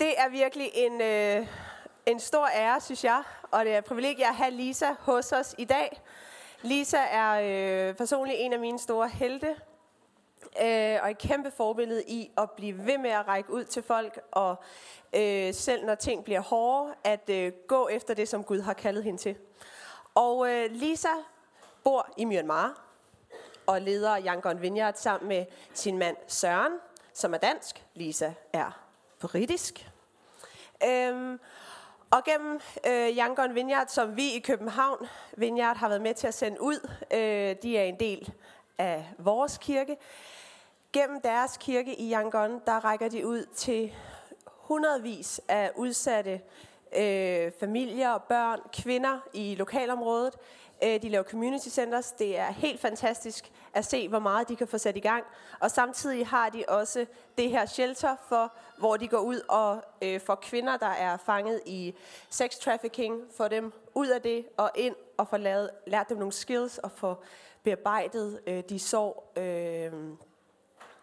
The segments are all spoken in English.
Det er virkelig en, øh, en stor ære, synes jeg, og det er et privilegie at have Lisa hos os i dag. Lisa er øh, personligt en af mine store helte, øh, og et kæmpe forbillede i at blive ved med at række ud til folk, og øh, selv når ting bliver hårde, at øh, gå efter det, som Gud har kaldet hende til. Og øh, Lisa bor i Myanmar, og leder Yangon Vineyard sammen med sin mand Søren, som er dansk. Lisa er britisk. Øhm, og gennem øh, Yangon Vineyard, som vi i København Vineyard har været med til at sende ud, øh, de er en del af vores kirke. Gennem deres kirke i Yangon, der rækker de ud til hundredvis af udsatte øh, familier, børn, kvinder i lokalområdet. Øh, de laver community centers. Det er helt fantastisk at se, hvor meget de kan få sat i gang. Og samtidig har de også det her shelter, for, hvor de går ud og øh, får kvinder, der er fanget i sex trafficking, får dem ud af det og ind og får lavet, lært dem nogle skills og får bearbejdet øh, de sår øh,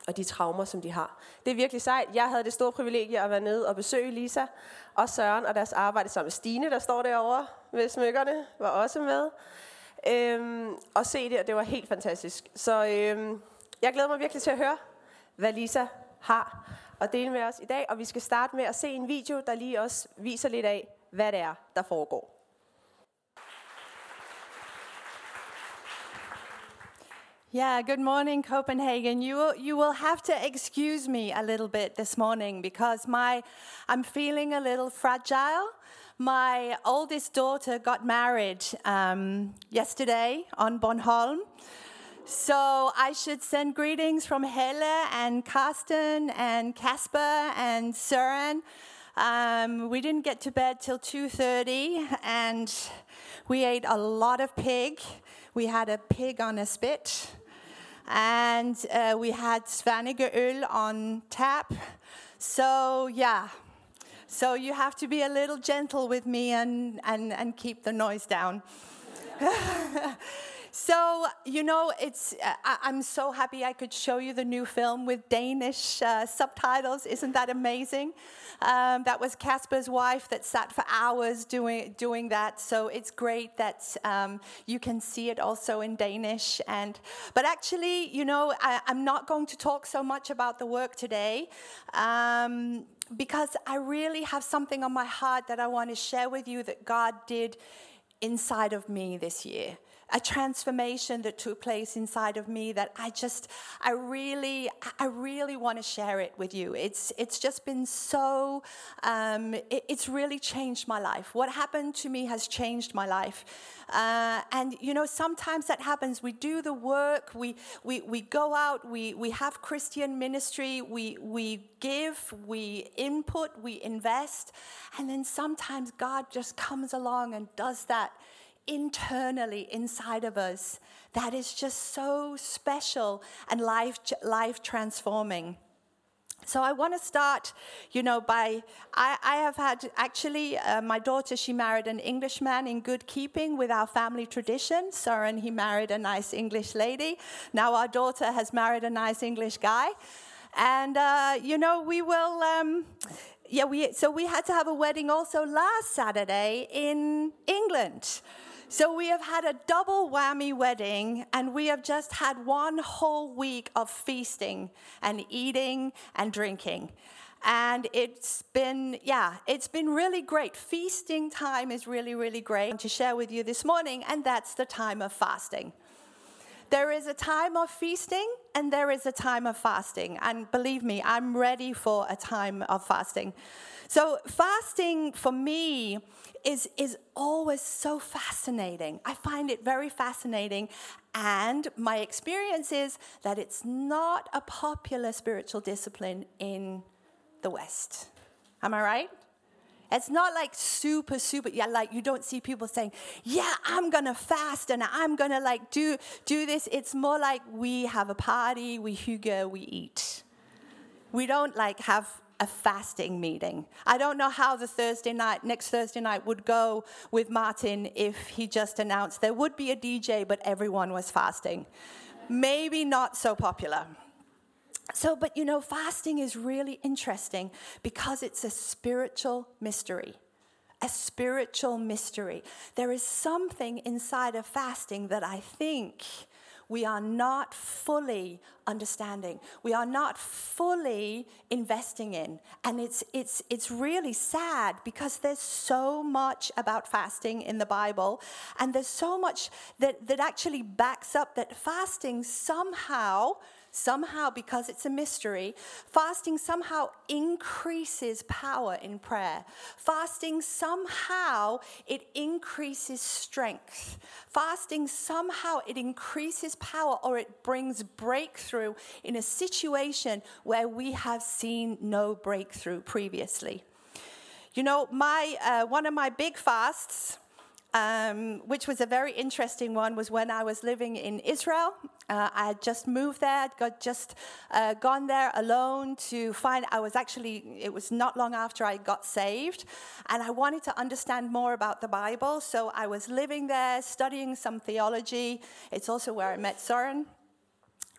og de traumer, som de har. Det er virkelig sejt. Jeg havde det store privilegie at være nede og besøge Lisa og Søren og deres arbejde sammen med Stine, der står derovre ved smykkerne, var også med øhm, og se det, og det var helt fantastisk. Så øhm, jeg glæder mig virkelig til at høre, hvad Lisa har at dele med os i dag, og vi skal starte med at se en video, der lige også viser lidt af, hvad det er, der foregår. Yeah, good morning, Copenhagen. You will, you will have to excuse me a little bit this morning because my I'm feeling a little fragile. My oldest daughter got married um, yesterday on Bornholm. So I should send greetings from Helle and Karsten and Casper and Søren. Um, we didn't get to bed till 2.30 and we ate a lot of pig. We had a pig on a spit. And uh, we had Svaneke on tap. So yeah, so you have to be a little gentle with me and, and, and keep the noise down. so, you know, it's, uh, I, am so happy I could show you the new film with Danish uh, subtitles. Isn't that amazing? Um, that was Casper's wife that sat for hours doing, doing that. So it's great that um, you can see it also in Danish. And, but actually, you know, I, am not going to talk so much about the work today. Um, because I really have something on my heart that I want to share with you that God did inside of me this year a transformation that took place inside of me that I just, I really, I really want to share it with you. It's, it's just been so, um, it, it's really changed my life. What happened to me has changed my life. Uh, and you know, sometimes that happens. We do the work, we, we, we go out, we, we have Christian ministry, we, we give, we input, we invest, and then sometimes God just comes along and does that internally inside of us that is just so special and life, life transforming. So I want to start, you know, by I, I have had actually uh, my daughter. She married an Englishman in good keeping with our family tradition. Soren he married a nice English lady. Now our daughter has married a nice English guy, and uh, you know we will. Um, yeah, we so we had to have a wedding also last Saturday in England. So we have had a double whammy wedding, and we have just had one whole week of feasting and eating and drinking. And it's been, yeah, it's been really great. Feasting time is really, really great to share with you this morning, and that's the time of fasting. There is a time of feasting and there is a time of fasting. And believe me, I'm ready for a time of fasting. So, fasting for me is, is always so fascinating. I find it very fascinating. And my experience is that it's not a popular spiritual discipline in the West. Am I right? It's not like super, super, yeah, like you don't see people saying, yeah, I'm gonna fast and I'm gonna like do, do this. It's more like we have a party, we hygge, we eat. We don't like have a fasting meeting. I don't know how the Thursday night, next Thursday night would go with Martin if he just announced there would be a DJ, but everyone was fasting. Maybe not so popular. So, but you know, fasting is really interesting because it's a spiritual mystery. A spiritual mystery. There is something inside of fasting that I think we are not fully understanding. We are not fully investing in. And it's, it's, it's really sad because there's so much about fasting in the Bible, and there's so much that, that actually backs up that fasting somehow somehow, because it's a mystery, fasting somehow increases power in prayer. Fasting somehow it increases strength. Fasting somehow it increases power or it brings breakthrough in a situation where we have seen no breakthrough previously. You know, my uh, one of my big fasts um, which was a very interesting one, was when I was living in Israel. Uh, I had just moved there, I'd got just uh, gone there alone to find. I was actually, it was not long after I got saved, and I wanted to understand more about the Bible. So I was living there, studying some theology. It's also where I met Soren.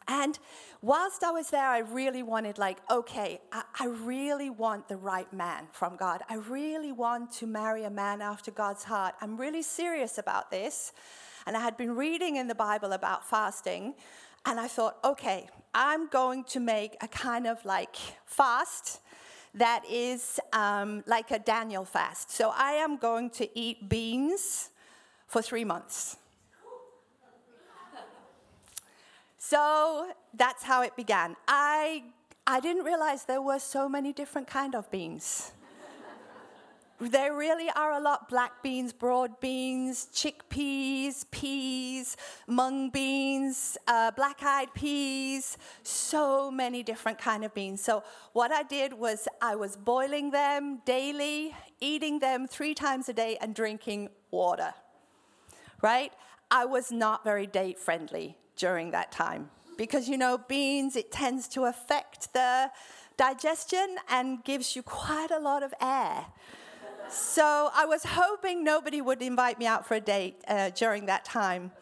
And whilst I was there, I really wanted, like, okay, I, I, really want the right man from God. I really want to marry a man after God's heart. I'm really serious about this. And I had been reading in the Bible about fasting. And I thought, okay, I'm going to make a kind of like fast that is um, like a Daniel fast. So I am going to eat beans for three months. So that's how it began. I, I didn't realize there were so many different kind of beans. there really are a lot black beans, broad beans, chickpeas, peas, mung beans, uh, black-eyed peas, so many different kind of beans. So what I did was I was boiling them daily, eating them three times a day and drinking water. Right? I was not very date friendly during that time. Because, you know, beans, it tends to affect the digestion and gives you quite a lot of air. so I was hoping nobody would invite me out for a date uh, during that time.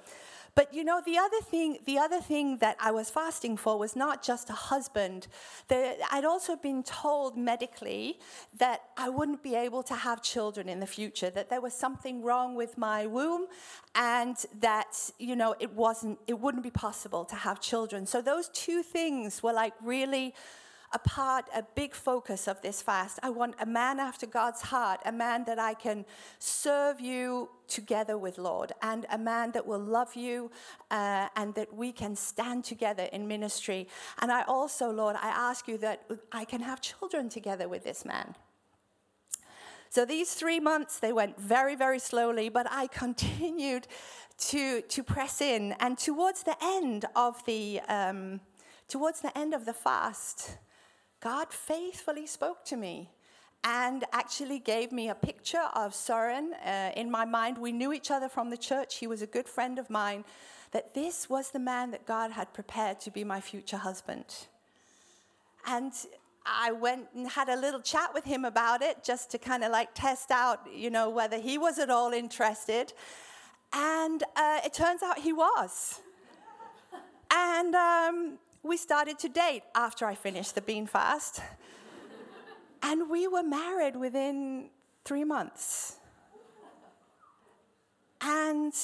But you know, the other thing, the other thing that I was fasting for was not just a husband. I'd also been told medically that I wouldn't be able to have children in the future, that there was something wrong with my womb, and that you know it wasn't, it wouldn't be possible to have children. So those two things were like really a part, a big focus of this fast. I want a man after God's heart, a man that I can serve you together with, Lord, and a man that will love you uh, and that we can stand together in ministry. And I also, Lord, I ask you that I can have children together with this man. So these three months, they went very, very slowly, but I continued to, to press in. And towards the end of the, um, towards the end of the fast, God faithfully spoke to me and actually gave me a picture of Soren uh, in my mind. We knew each other from the church. He was a good friend of mine. That this was the man that God had prepared to be my future husband. And I went and had a little chat with him about it just to kind of like test out, you know, whether he was at all interested. And uh, it turns out he was. And um, we started to date after I finished the bean fast. and we were married within three months. And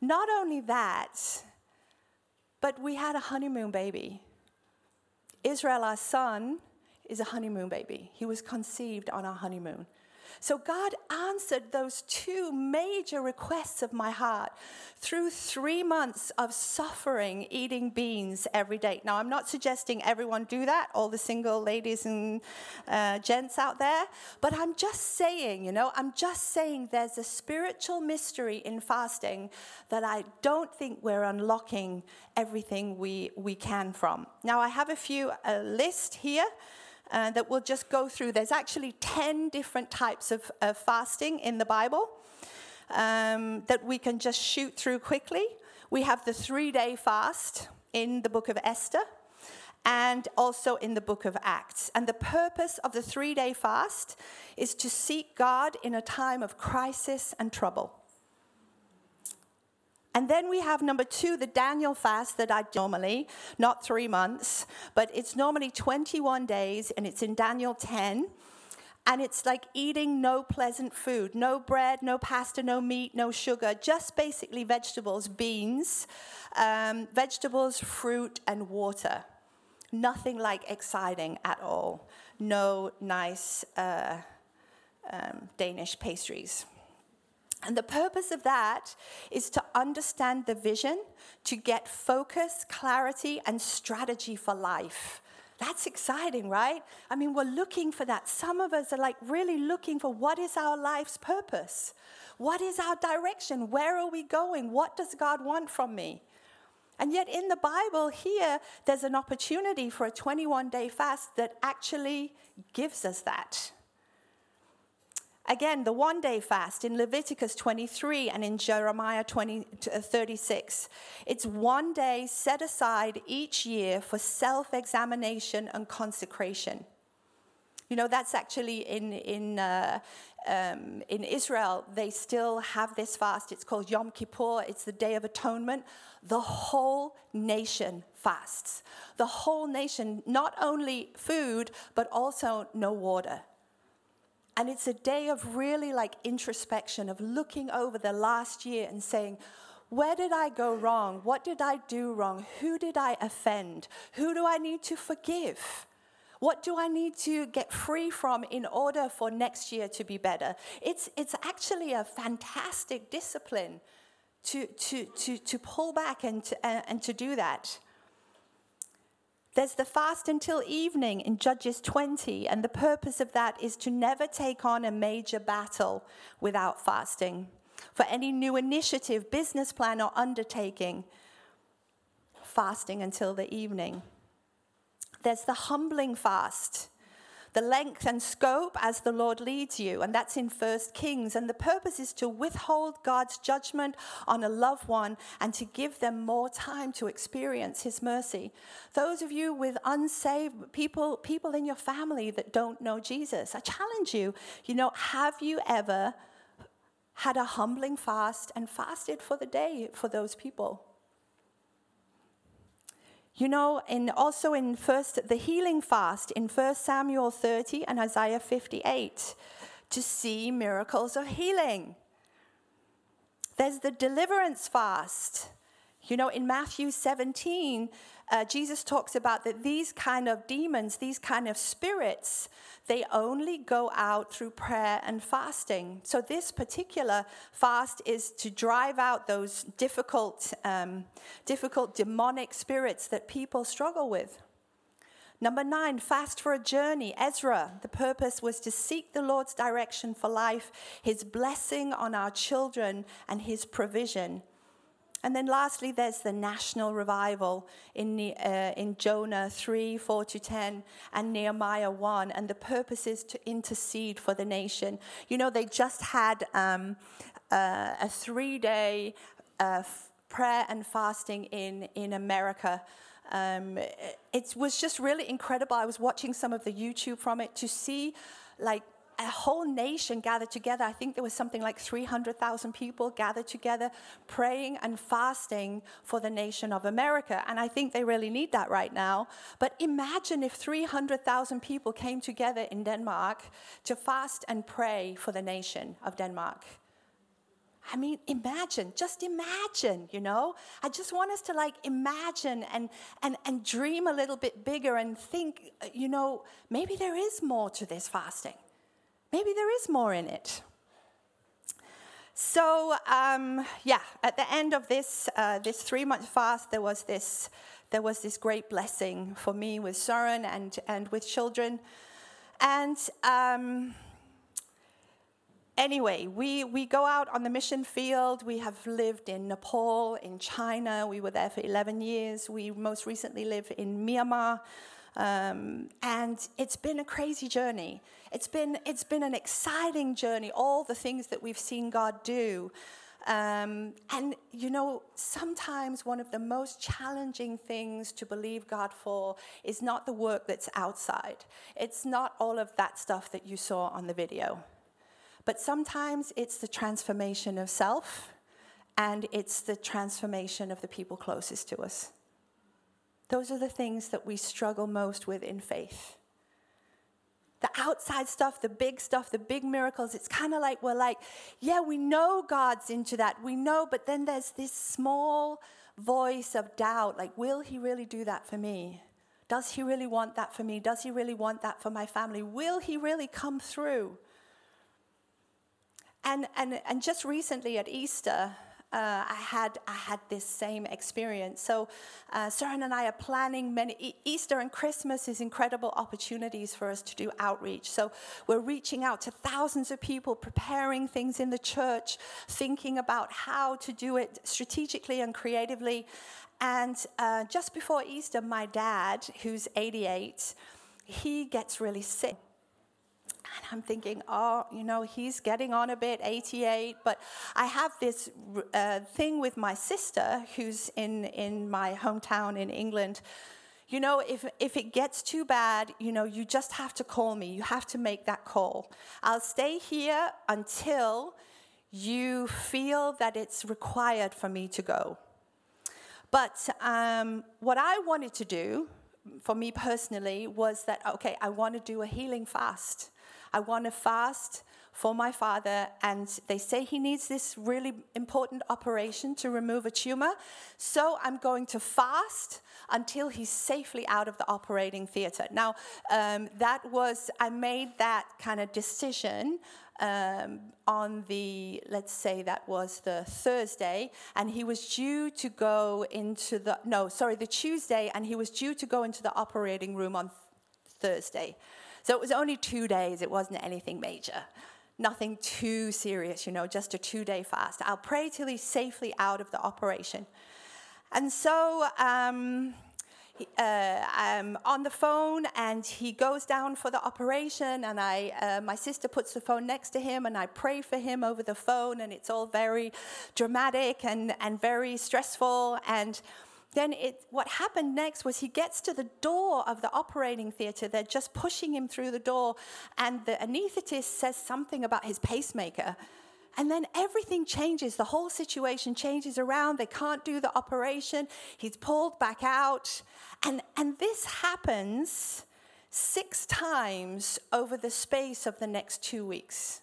not only that, but we had a honeymoon baby. Israel, our son, is a honeymoon baby. He was conceived on our honeymoon. So God answered those two major requests of my heart through three months of suffering eating beans every day. Now, I'm not suggesting everyone do that, all the single ladies and uh, gents out there, but I'm just saying, you know, I'm just saying there's a spiritual mystery in fasting that I don't think we're unlocking everything we, we can from. Now, I have a few, a list here uh, that we'll just go through. There's actually 10 different types of, of fasting in the Bible um, that we can just shoot through quickly. We have the three day fast in the book of Esther and also in the book of Acts. And the purpose of the three day fast is to seek God in a time of crisis and trouble. And then we have number two, the Daniel fast that I normally, not three months, but it's normally 21 days and it's in Daniel 10. And it's like eating no pleasant food no bread, no pasta, no meat, no sugar, just basically vegetables, beans, um, vegetables, fruit, and water. Nothing like exciting at all. No nice uh, um, Danish pastries. And the purpose of that is to understand the vision, to get focus, clarity, and strategy for life. That's exciting, right? I mean, we're looking for that. Some of us are like really looking for what is our life's purpose? What is our direction? Where are we going? What does God want from me? And yet, in the Bible, here, there's an opportunity for a 21 day fast that actually gives us that. Again, the one day fast in Leviticus 23 and in Jeremiah 20, uh, 36. It's one day set aside each year for self examination and consecration. You know, that's actually in, in, uh, um, in Israel, they still have this fast. It's called Yom Kippur, it's the Day of Atonement. The whole nation fasts. The whole nation, not only food, but also no water. And it's a day of really like introspection, of looking over the last year and saying, where did I go wrong? What did I do wrong? Who did I offend? Who do I need to forgive? What do I need to get free from in order for next year to be better? It's, it's actually a fantastic discipline to, to, to, to pull back and to, and to do that. There's the fast until evening in Judges 20, and the purpose of that is to never take on a major battle without fasting. For any new initiative, business plan, or undertaking, fasting until the evening. There's the humbling fast the length and scope as the Lord leads you. And that's in First Kings. And the purpose is to withhold God's judgment on a loved one and to give them more time to experience his mercy. Those of you with unsaved people, people in your family that don't know Jesus, I challenge you, you know, have you ever had a humbling fast and fasted for the day for those people? You know, in also in first the healing fast in 1 Samuel 30 and Isaiah 58 to see miracles of healing. There's the deliverance fast. You know, in Matthew 17, uh, Jesus talks about that these kind of demons, these kind of spirits, they only go out through prayer and fasting. So this particular fast is to drive out those difficult, um, difficult demonic spirits that people struggle with. Number nine, fast for a journey. Ezra, the purpose was to seek the Lord's direction for life, his blessing on our children, and his provision. And then lastly, there's the national revival in, uh, in Jonah 3, 4 to 10, and Nehemiah 1. And the purpose is to intercede for the nation. You know, they just had um, uh, a three day uh, prayer and fasting in, in America. Um, it was just really incredible. I was watching some of the YouTube from it to see, like, a whole nation gathered together. I think there was something like 300,000 people gathered together praying and fasting for the nation of America. And I think they really need that right now. But imagine if 300,000 people came together in Denmark to fast and pray for the nation of Denmark. I mean, imagine, just imagine, you know? I just want us to like imagine and, and, and dream a little bit bigger and think, you know, maybe there is more to this fasting maybe there is more in it. So um, yeah, at the end of this uh, this three month fast, there was this there was this great blessing for me with Søren and and with children, and. Um, anyway, we, we go out on the mission field. We have lived in Nepal, in China. We were there for 11 years. We most recently live in Myanmar. Um, and it's been a crazy journey. It's been, it's been an exciting journey, all the things that we've seen God do. Um, and, you know, sometimes one of the most challenging things to believe God for is not the work that's outside, it's not all of that stuff that you saw on the video. But sometimes it's the transformation of self and it's the transformation of the people closest to us. Those are the things that we struggle most with in faith. The outside stuff, the big stuff, the big miracles, it's kind of like we're like, yeah, we know God's into that. We know, but then there's this small voice of doubt like, will He really do that for me? Does He really want that for me? Does He really want that for my family? Will He really come through? And, and, and just recently at Easter, uh, I had I had this same experience. So, uh, and I are planning many Easter and Christmas is incredible opportunities for us to do outreach. So we're reaching out to thousands of people, preparing things in the church, thinking about how to do it strategically and creatively. And uh, just before Easter, my dad, who's 88, he gets really sick. And I'm thinking, oh, you know, he's getting on a bit, 88. But I have this uh, thing with my sister, who's in, in my hometown in England. You know, if, if it gets too bad, you know, you just have to call me. You have to make that call. I'll stay here until you feel that it's required for me to go. But um, what I wanted to do, for me personally, was that, okay, I want to do a healing fast. I want to fast for my father, and they say he needs this really important operation to remove a tumor. So I'm going to fast until he's safely out of the operating theater. Now, um, that was, I made that kind of decision. Um, on the, let's say that was the Thursday, and he was due to go into the, no, sorry, the Tuesday, and he was due to go into the operating room on Thursday. So it was only two days, it wasn't anything major. Nothing too serious, you know, just a two day fast. I'll pray till he's safely out of the operation. And so um, uh, I'm on the phone and he goes down for the operation and I, uh, my sister puts the phone next to him and I pray for him over the phone and it's all very dramatic and, and very stressful and then it, what happened next was he gets to the door of the operating theater. They're just pushing him through the door, and the anesthetist says something about his pacemaker. And then everything changes. The whole situation changes around. They can't do the operation. He's pulled back out. And, and this happens six times over the space of the next two weeks.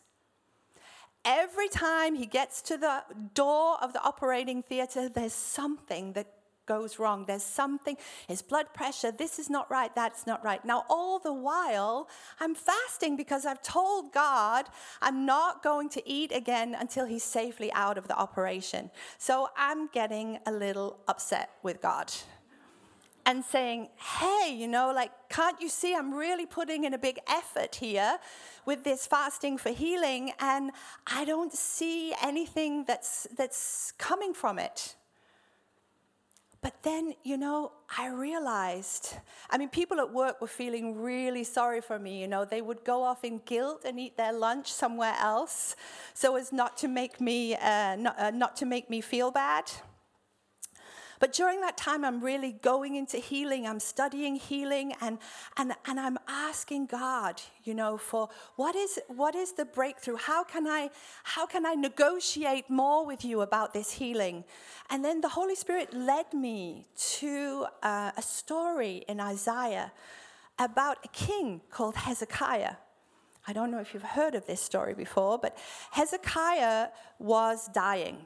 Every time he gets to the door of the operating theater, there's something that goes wrong. There's something, his blood pressure, this is not right, that's not right. Now, all the while, I'm fasting because I've told God I'm not going to eat again until he's safely out of the operation. So I'm getting a little upset with God and saying, hey, you know, like, can't you see I'm really putting in a big effort here with this fasting for healing, and I don't see anything that's, that's coming from it. But then, you know, I realized, I mean, people at work were feeling really sorry for me. You know, they would go off in guilt and eat their lunch somewhere else so as not to make me, uh, not, uh, not to make me feel bad. But during that time, I'm really going into healing. I'm studying healing and, and, and I'm asking God, you know, for what is, what is the breakthrough? How can, I, how can I negotiate more with you about this healing? And then the Holy Spirit led me to uh, a story in Isaiah about a king called Hezekiah. I don't know if you've heard of this story before, but Hezekiah was dying.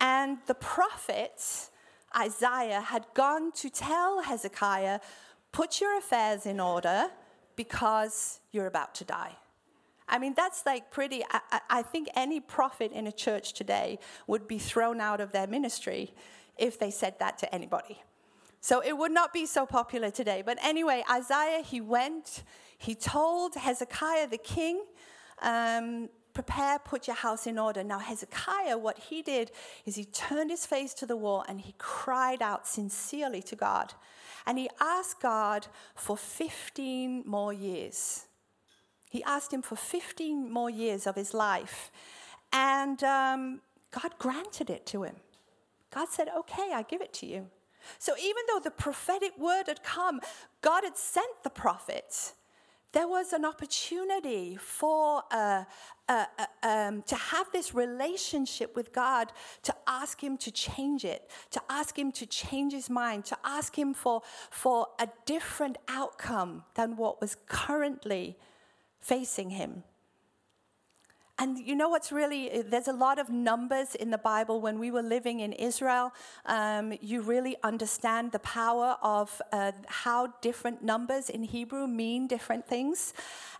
And the prophets Isaiah had gone to tell Hezekiah, put your affairs in order because you're about to die. I mean, that's like pretty. I, I, think any prophet in a church today would be thrown out of their ministry if they said that to anybody. So it would not be so popular today. But anyway, Isaiah, he went, he told Hezekiah the king, um, prepare, put your house in order. Now, Hezekiah, what he did is he turned his face to the wall and he cried out sincerely to God. And he asked God for 15 more years. He asked him for 15 more years of his life. And um, God granted it to him. God said, Okay, I give it to you. So even though the prophetic word had come, God had sent the prophets there was an opportunity for uh, uh, uh, um, to have this relationship with God, to ask Him to change it, to ask Him to change His mind, to ask Him for, for a different outcome than what was currently facing Him. And you know what's really, there's a lot of numbers in the Bible. When we were living in Israel, um, you really understand the power of uh, how different numbers in Hebrew mean different things.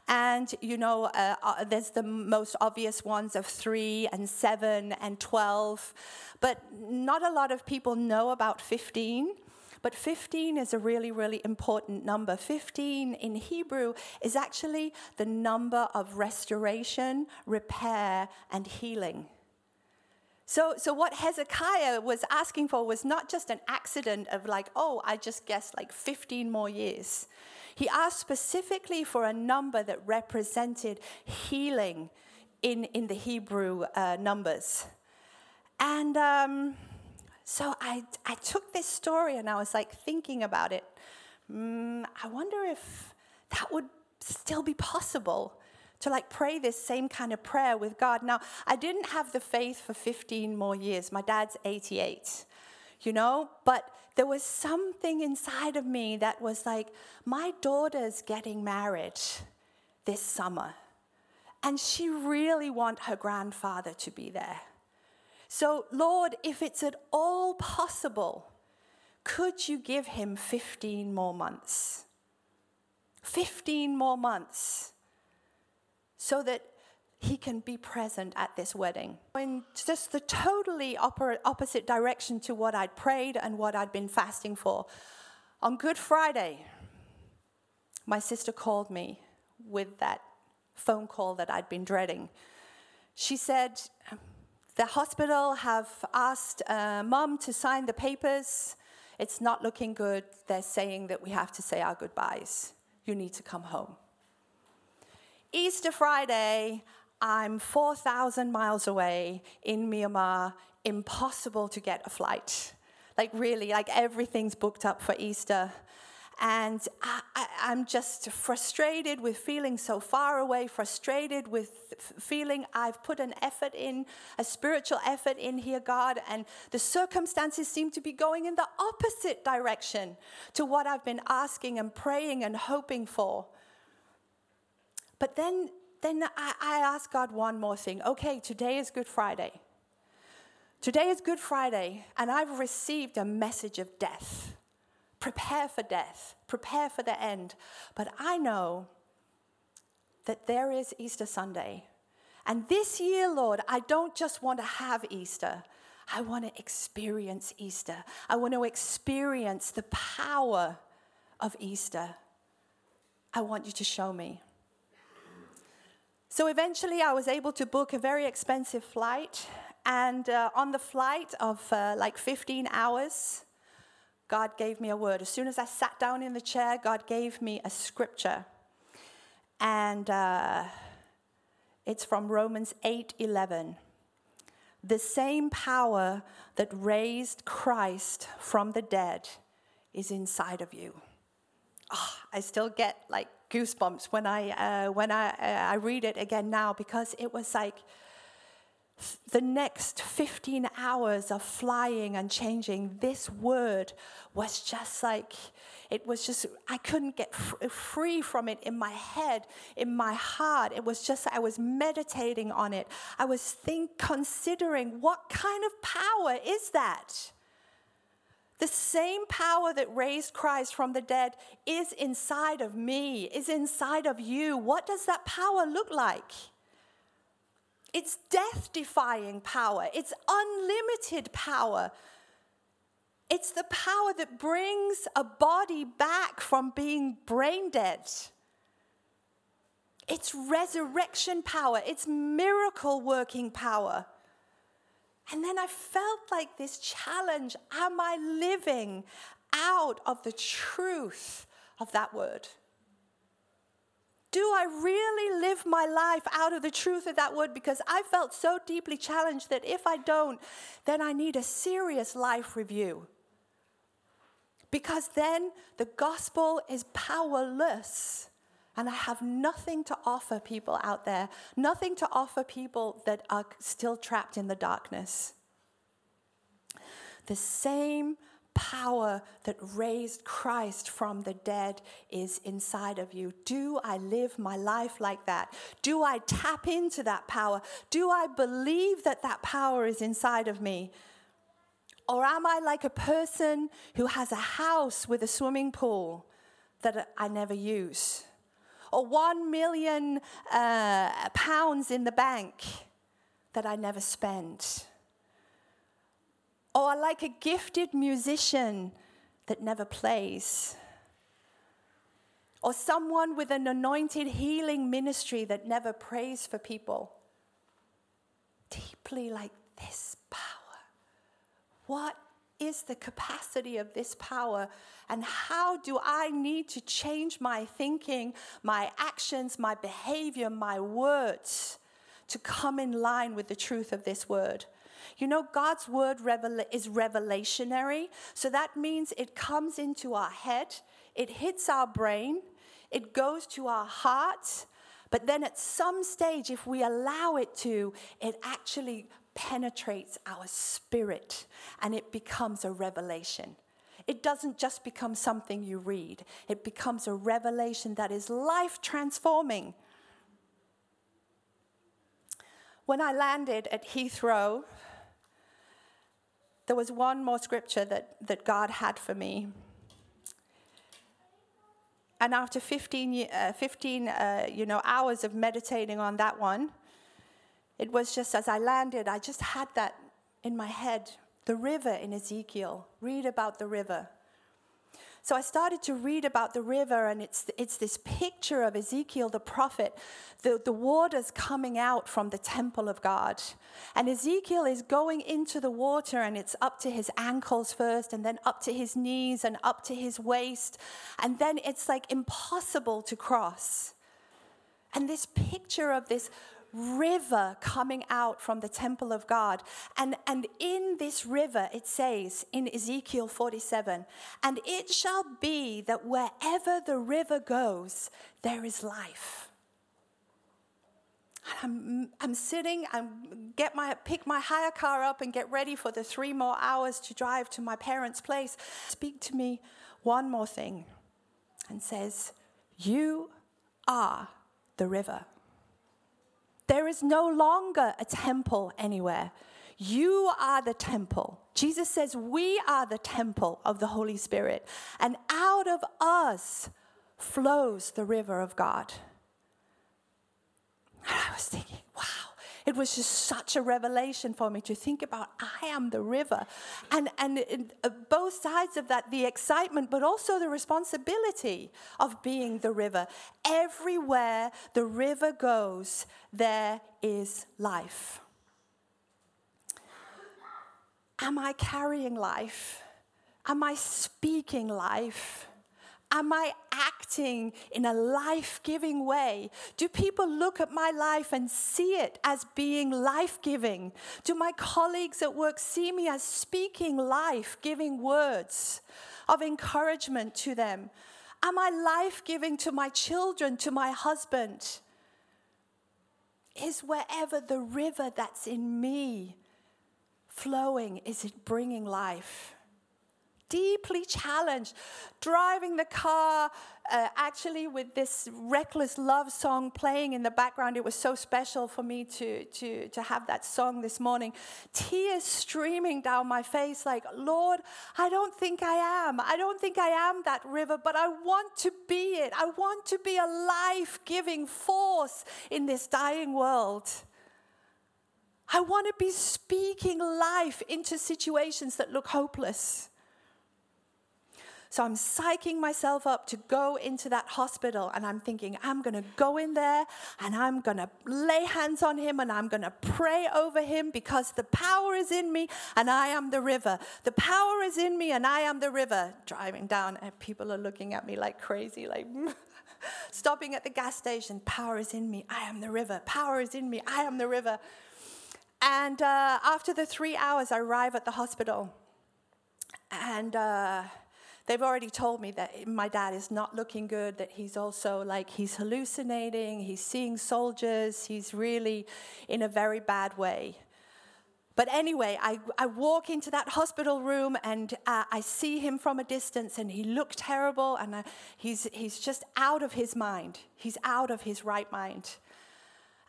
And, you know, uh, uh, there's the most obvious ones of three and seven and 12. But not a lot of people know about 15. But 15 is a really, really important number. 15 in Hebrew is actually the number of restoration, repair, and healing. So, so what Hezekiah was asking for was not just an accident of like, oh, I just guessed like 15 more years. He asked specifically for a number that represented healing in, in the Hebrew uh, numbers. And um, so I, I took this story and I was like thinking about it. Mm, I wonder if that would still be possible to like pray this same kind of prayer with God. Now, I didn't have the faith for 15 more years. My dad's 88, you know, but there was something inside of me that was like, my daughter's getting married this summer, and she really want her grandfather to be there. So, Lord, if it's at all possible, could you give him 15 more months? 15 more months so that he can be present at this wedding. In just the totally opposite direction to what I'd prayed and what I'd been fasting for. On Good Friday, my sister called me with that phone call that I'd been dreading. She said, the hospital have asked uh, mom to sign the papers. It's not looking good. They're saying that we have to say our goodbyes. You need to come home. Easter Friday, I'm 4,000 miles away in Myanmar. Impossible to get a flight. Like, really, like everything's booked up for Easter. And I, am just frustrated with feeling so far away, frustrated with feeling I've put an effort in, a spiritual effort in here, God, and the circumstances seem to be going in the opposite direction to what I've been asking and praying and hoping for. But then, then I, I ask God one more thing. Okay, today is Good Friday. Today is Good Friday, and I've received a message of death prepare for death, prepare for the end. But I know that there is Easter Sunday. And this year, Lord, I don't just want to have Easter. I want to experience Easter. I want to experience the power of Easter. I want you to show me. So eventually, I was able to book a very expensive flight. And uh, on the flight of uh, like 15 hours, God gave me a word. As soon as I sat down in the chair, God gave me a scripture. And uh, it's from Romans 8 11. The same power that raised Christ from the dead is inside of you. Oh, I still get like goosebumps when I, uh, when I, uh, I read it again now because it was like, the next 15 hours of flying and changing, this word was just like, it was just, I couldn't get free from it in my head, in my heart. It was just, I was meditating on it. I was think, considering what kind of power is that? The same power that raised Christ from the dead is inside of me, is inside of you. What does that power look like? It's death defying power, it's unlimited power. It's the power that brings a body back from being brain dead. It's resurrection power, it's miracle working power. And then I felt like this challenge am I living out of the truth of that word? Do I really live my life out of the truth of that word? Because I felt so deeply challenged that if I don't, then I need a serious life review. Because then the gospel is powerless And I have nothing to offer people out there, nothing to offer people that are still trapped in the darkness. The same power that raised Christ from the dead is inside of you. Do I live my life like that? Do I tap into that power? Do I believe that that power is inside of me? Or am I like a person who has a house with a swimming pool that I never use? Or one million uh, pounds in the bank that I never spend? Or like a gifted musician that never plays. Or someone with an anointed healing ministry that never prays for people. Deeply like this power. What is the capacity of this power? And how do I need to change my thinking, my actions, my behavior, my words to come in line with the truth of this word? You know, God's word is revelationary. So that means it comes into our head, it hits our brain, it goes to our heart. But then at some stage, if we allow it to, it actually penetrates our spirit and it becomes a revelation. It doesn't just become something you read, it becomes a revelation that is life transforming. When I landed at Heathrow there was one more scripture that, that God had for me. And after 15, uh, 15 uh, you know, hours of meditating on that one, it was just as I landed, I just had that in my head the river in Ezekiel. Read about the river. So I started to read about the river, and it's, it's this picture of Ezekiel the prophet, the, the waters coming out from the temple of God. And Ezekiel is going into the water, and it's up to his ankles first, and then up to his knees, and up to his waist. And then it's like impossible to cross. And this picture of this river coming out from the temple of God. And, and in this river, it says in Ezekiel 47, and it shall be that wherever the river goes, there is life. I'm, I'm sitting, I get my pick my hire car up and get ready for the three more hours to drive to my parents' place. Speak to me one more thing and says, You are the river. There is no longer a temple anywhere. You are the temple. Jesus says, We are the temple of the Holy Spirit, and out of us flows the river of God. And I was thinking, it was just such a revelation for me to think about I am the river. And, and in, uh, both sides of that, the excitement, but also the responsibility of being the river. Everywhere the river goes, there is life. Am I carrying life? Am I speaking life? Am I acting in a life giving way? Do people look at my life and see it as being life giving? Do my colleagues at work see me as speaking life giving words of encouragement to them? Am I life giving to my children, to my husband? Is wherever the river that's in me flowing, is it bringing life? Deeply challenged, driving the car, uh, actually with this reckless love song playing in the background. It was so special for me to, to, to have that song this morning. Tears streaming down my face, like, Lord, I don't think I am. I don't think I am that river, but I want to be it. I want to be a life giving force in this dying world. I want to be speaking life into situations that look hopeless. So I'm psyching myself up to go into that hospital and I'm thinking, I'm going to go in there and I'm going to lay hands on him and I'm going to pray over him because the power is in me and I am the river. The power is in me and I am the river. Driving down and people are looking at me like crazy, like, stopping at the gas station. Power is in me. I am the river. Power is in me. I am the river. And uh, after the three hours, I arrive at the hospital. And uh, they've already told me that my dad is not looking good, that he's also like he's hallucinating, he's seeing soldiers, he's really in a very bad way. But anyway, I, I walk into that hospital room and uh, I see him from a distance and he looked terrible and uh, he's, he's just out of his mind. He's out of his right mind.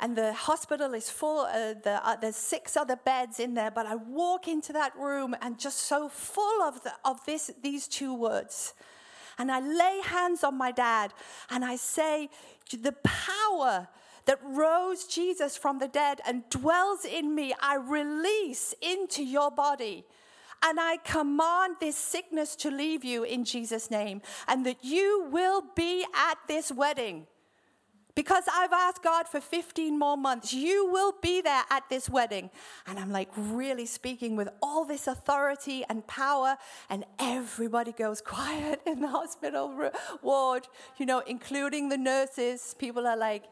And the hospital is full, uh, the, uh, there's six other beds in there, but I walk into that room and just so full of, the, of this, these two words. And I lay hands on my dad and I say, The power that rose Jesus from the dead and dwells in me, I release into your body. And I command this sickness to leave you in Jesus' name, and that you will be at this wedding. Because I've asked God for 15 more months, you will be there at this wedding. And I'm like really speaking with all this authority and power, and everybody goes quiet in the hospital ward, you know, including the nurses. People are like,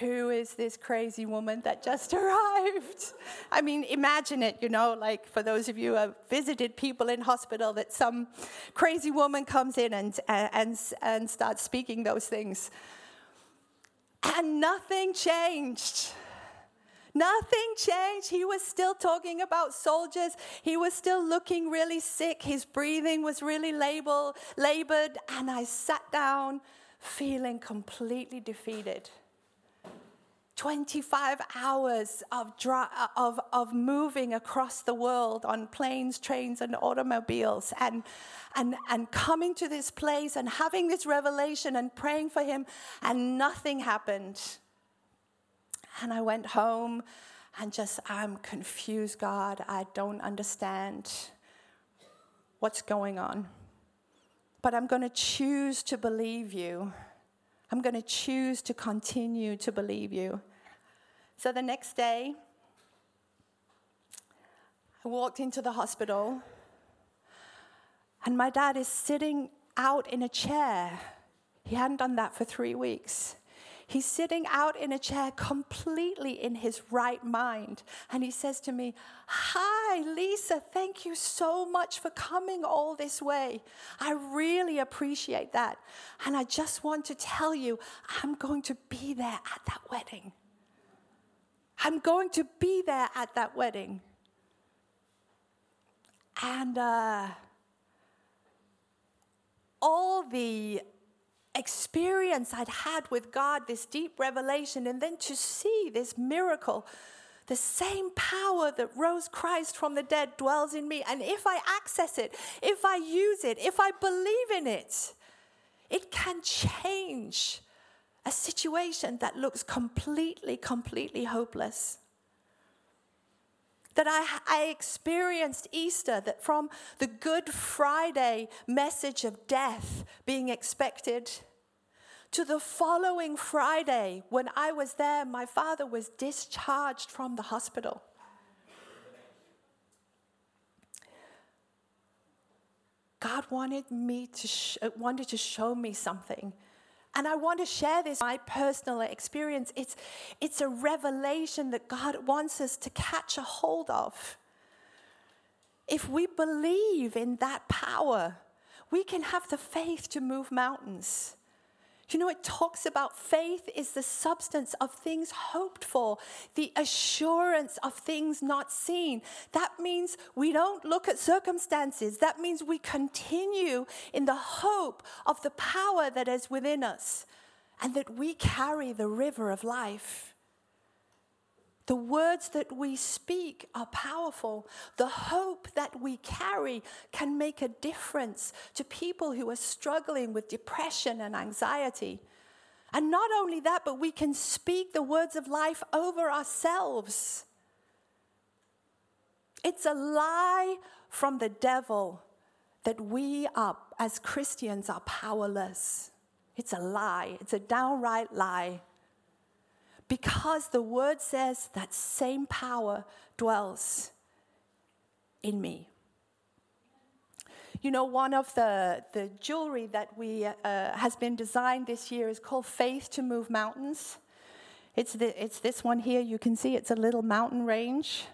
who is this crazy woman that just arrived? I mean, imagine it, you know, like for those of you who have visited people in hospital, that some crazy woman comes in and, and, and starts speaking those things. And nothing changed. Nothing changed. He was still talking about soldiers. He was still looking really sick. His breathing was really label, labored. And I sat down feeling completely defeated. 25 hours of, dry, of, of moving across the world on planes, trains, and automobiles, and, and, and coming to this place and having this revelation and praying for him, and nothing happened. And I went home and just, I'm confused, God. I don't understand what's going on. But I'm going to choose to believe you. I'm going to choose to continue to believe you. So the next day, I walked into the hospital, and my dad is sitting out in a chair. He hadn't done that for three weeks. He's sitting out in a chair completely in his right mind. And he says to me, Hi, Lisa, thank you so much for coming all this way. I really appreciate that. And I just want to tell you, I'm going to be there at that wedding. I'm going to be there at that wedding. And uh, all the experience I'd had with God, this deep revelation, and then to see this miracle, the same power that rose Christ from the dead dwells in me. And if I access it, if I use it, if I believe in it, it can change a situation that looks completely, completely hopeless that I, I, experienced Easter, that from the Good Friday message of death being expected to the following Friday when I was there, my father was discharged from the hospital. God wanted me to sh- uh, wanted to show me something and I want to share this, my personal experience. It's, it's a revelation that God wants us to catch a hold of. If we believe in that power, we can have the faith to move mountains. You know, it talks about faith is the substance of things hoped for, the assurance of things not seen. That means we don't look at circumstances. That means we continue in the hope of the power that is within us and that we carry the river of life. The words that we speak are powerful. The hope that we carry can make a difference to people who are struggling with depression and anxiety. And not only that, but we can speak the words of life over ourselves. It's a lie from the devil that we are, as Christians, are powerless. It's a lie. It's a downright lie because the word says that same power dwells in me. You know, one of the, the jewelry that we uh, has been designed this year is called Faith to Move Mountains. It's, the, it's this one here. You can see it's a little mountain range.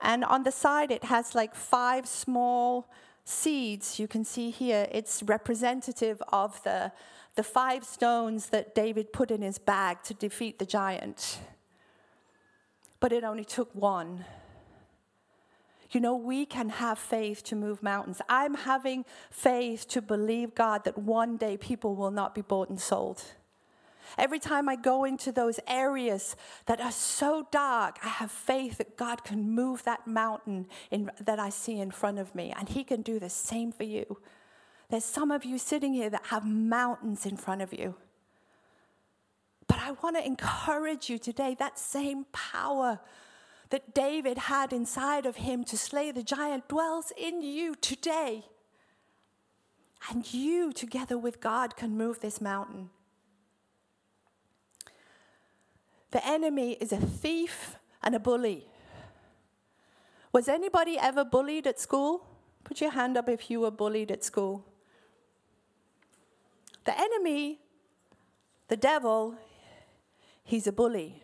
And on the side, it has like five small seeds you can see here, it's representative of the, the five stones that David put in his bag to defeat the giant. But it only took one. You know, we can have faith to move mountains. I'm having faith to believe, God, that one day people will not be bought and sold. Every time I go into those areas that are so dark, I have faith that God can move that mountain in, that I see in front of me, and He can do the same for you. There's some of you sitting here that have mountains in front of you. But I want to encourage you today that same power that David had inside of him to slay the giant dwells in you today. And you, together with God, can move this mountain. The enemy is a thief and a bully. Was anybody ever bullied at school? Put your hand up if you were bullied at school. The enemy, the devil, he's a bully.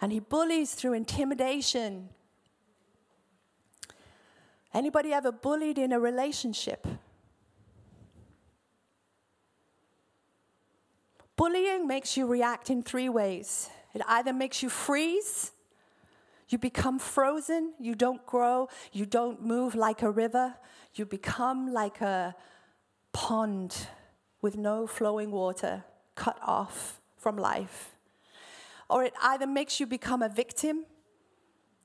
And he bullies through intimidation. Anybody ever bullied in a relationship? Bullying makes you react in three ways. It either makes you freeze, you become frozen, you don't grow, you don't move like a river, you become like a pond with no flowing water, cut off from life. Or it either makes you become a victim,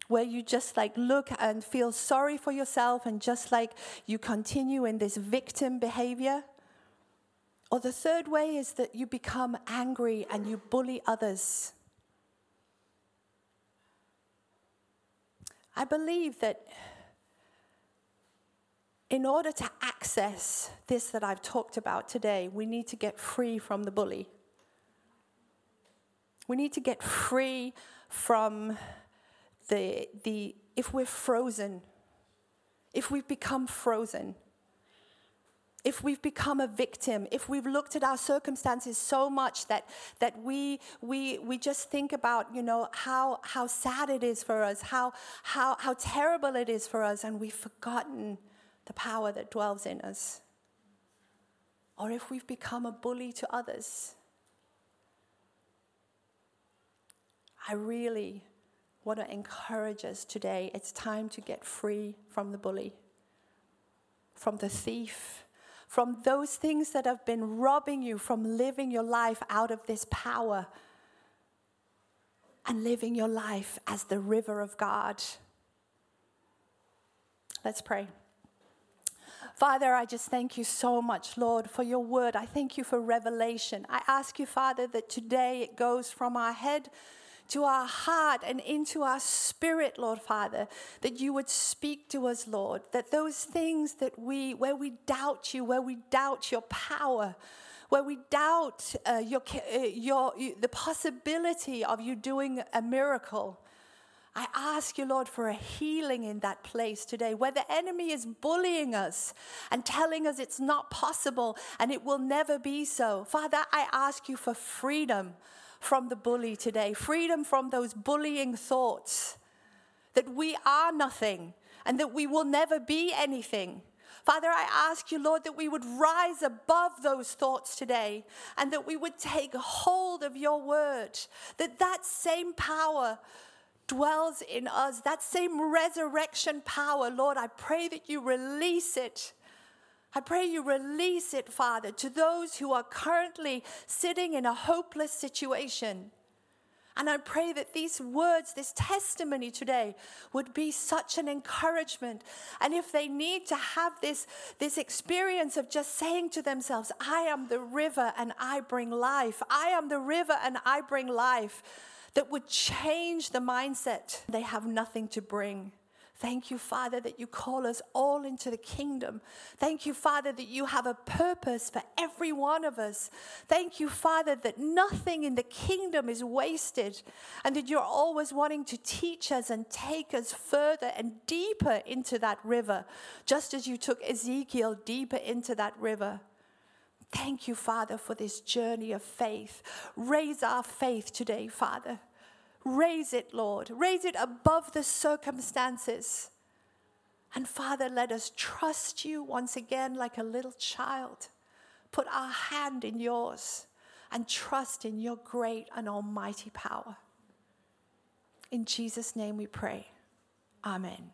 where you just like look and feel sorry for yourself and just like you continue in this victim behavior. Or the third way is that you become angry and you bully others. I believe that in order to access this that I've talked about today, we need to get free from the bully. We need to get free from the, the if we're frozen, if we've become frozen if we've become a victim, if we've looked at our circumstances so much that, that we, we, we just think about, you know, how, how sad it is for us, how, how, how terrible it is for us, and we've forgotten the power that dwells in us. Or if we've become a bully to others. I really want to encourage us today. It's time to get free from the bully, from the thief from those things that have been robbing you from living your life out of this power and living your life as the river of God. Let's pray. Father, I just thank you so much, Lord, for your word. I thank you for revelation. I ask you, Father, that today it goes from our head to our heart and into our spirit, Lord Father, that you would speak to us, Lord, that those things that we, where we doubt you, where we doubt your power, where we doubt uh, your, uh, your, the possibility of you doing a miracle. I ask you, Lord, for a healing in that place today where the enemy is bullying us and telling us it's not possible and it will never be so. Father, I ask you for freedom from the bully today, freedom from those bullying thoughts that we are nothing and that we will never be anything. Father, I ask you, Lord, that we would rise above those thoughts today and that we would take hold of your word, that that same power dwells in us, that same resurrection power, Lord, I pray that you release it I pray you release it, Father, to those who are currently sitting in a hopeless situation. And I pray that these words, this testimony today, would be such an encouragement. And if they need to have this, this experience of just saying to themselves, I am the river and I bring life, I am the river and I bring life, that would change the mindset. They have nothing to bring. Thank you, Father, that you call us all into the kingdom. Thank you, Father, that you have a purpose for every one of us. Thank you, Father, that nothing in the kingdom is wasted and that you're always wanting to teach us and take us further and deeper into that river, just as you took Ezekiel deeper into that river. Thank you, Father, for this journey of faith. Raise our faith today, Father. Raise it, Lord. Raise it above the circumstances. And Father, let us trust you once again like a little child. Put our hand in yours and trust in your great and almighty power. In Jesus' name we pray. Amen.